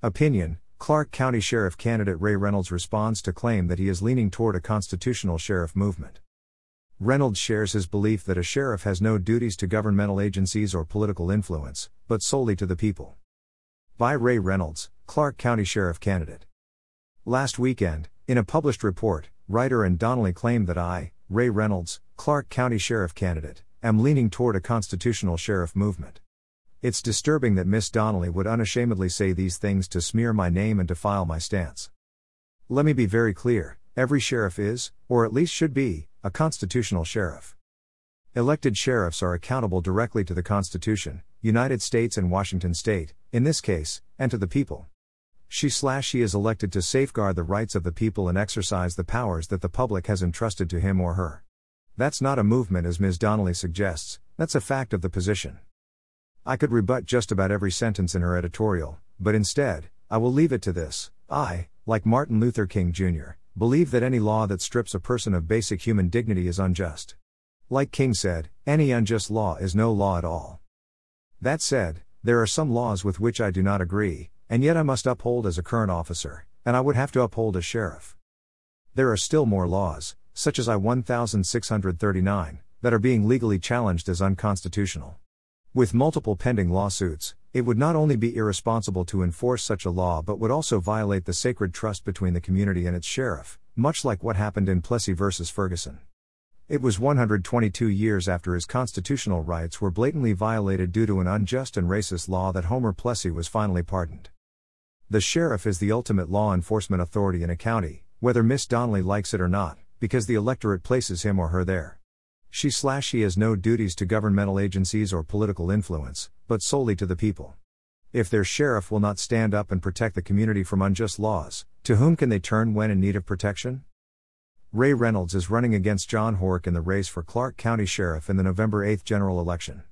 Opinion Clark County Sheriff candidate Ray Reynolds responds to claim that he is leaning toward a constitutional sheriff movement. Reynolds shares his belief that a sheriff has no duties to governmental agencies or political influence, but solely to the people. By Ray Reynolds, Clark County Sheriff candidate. Last weekend, in a published report, writer Ann Donnelly claimed that I, Ray Reynolds, Clark County Sheriff candidate, am leaning toward a constitutional sheriff movement. It's disturbing that Miss Donnelly would unashamedly say these things to smear my name and defile my stance. Let me be very clear every sheriff is, or at least should be, a constitutional sheriff. Elected sheriffs are accountable directly to the Constitution, United States and Washington State, in this case, and to the people. She slash he is elected to safeguard the rights of the people and exercise the powers that the public has entrusted to him or her. That's not a movement as Ms. Donnelly suggests, that's a fact of the position. I could rebut just about every sentence in her editorial, but instead, I will leave it to this. I, like Martin Luther King Jr., believe that any law that strips a person of basic human dignity is unjust. Like King said, any unjust law is no law at all. That said, there are some laws with which I do not agree, and yet I must uphold as a current officer, and I would have to uphold as sheriff. There are still more laws, such as I 1639, that are being legally challenged as unconstitutional. With multiple pending lawsuits, it would not only be irresponsible to enforce such a law but would also violate the sacred trust between the community and its sheriff, much like what happened in Plessy v. Ferguson. It was 122 years after his constitutional rights were blatantly violated due to an unjust and racist law that Homer Plessy was finally pardoned. The sheriff is the ultimate law enforcement authority in a county, whether Miss Donnelly likes it or not, because the electorate places him or her there. She slash she has no duties to governmental agencies or political influence, but solely to the people. If their sheriff will not stand up and protect the community from unjust laws, to whom can they turn when in need of protection? Ray Reynolds is running against John Horch in the race for Clark County Sheriff in the November 8 general election.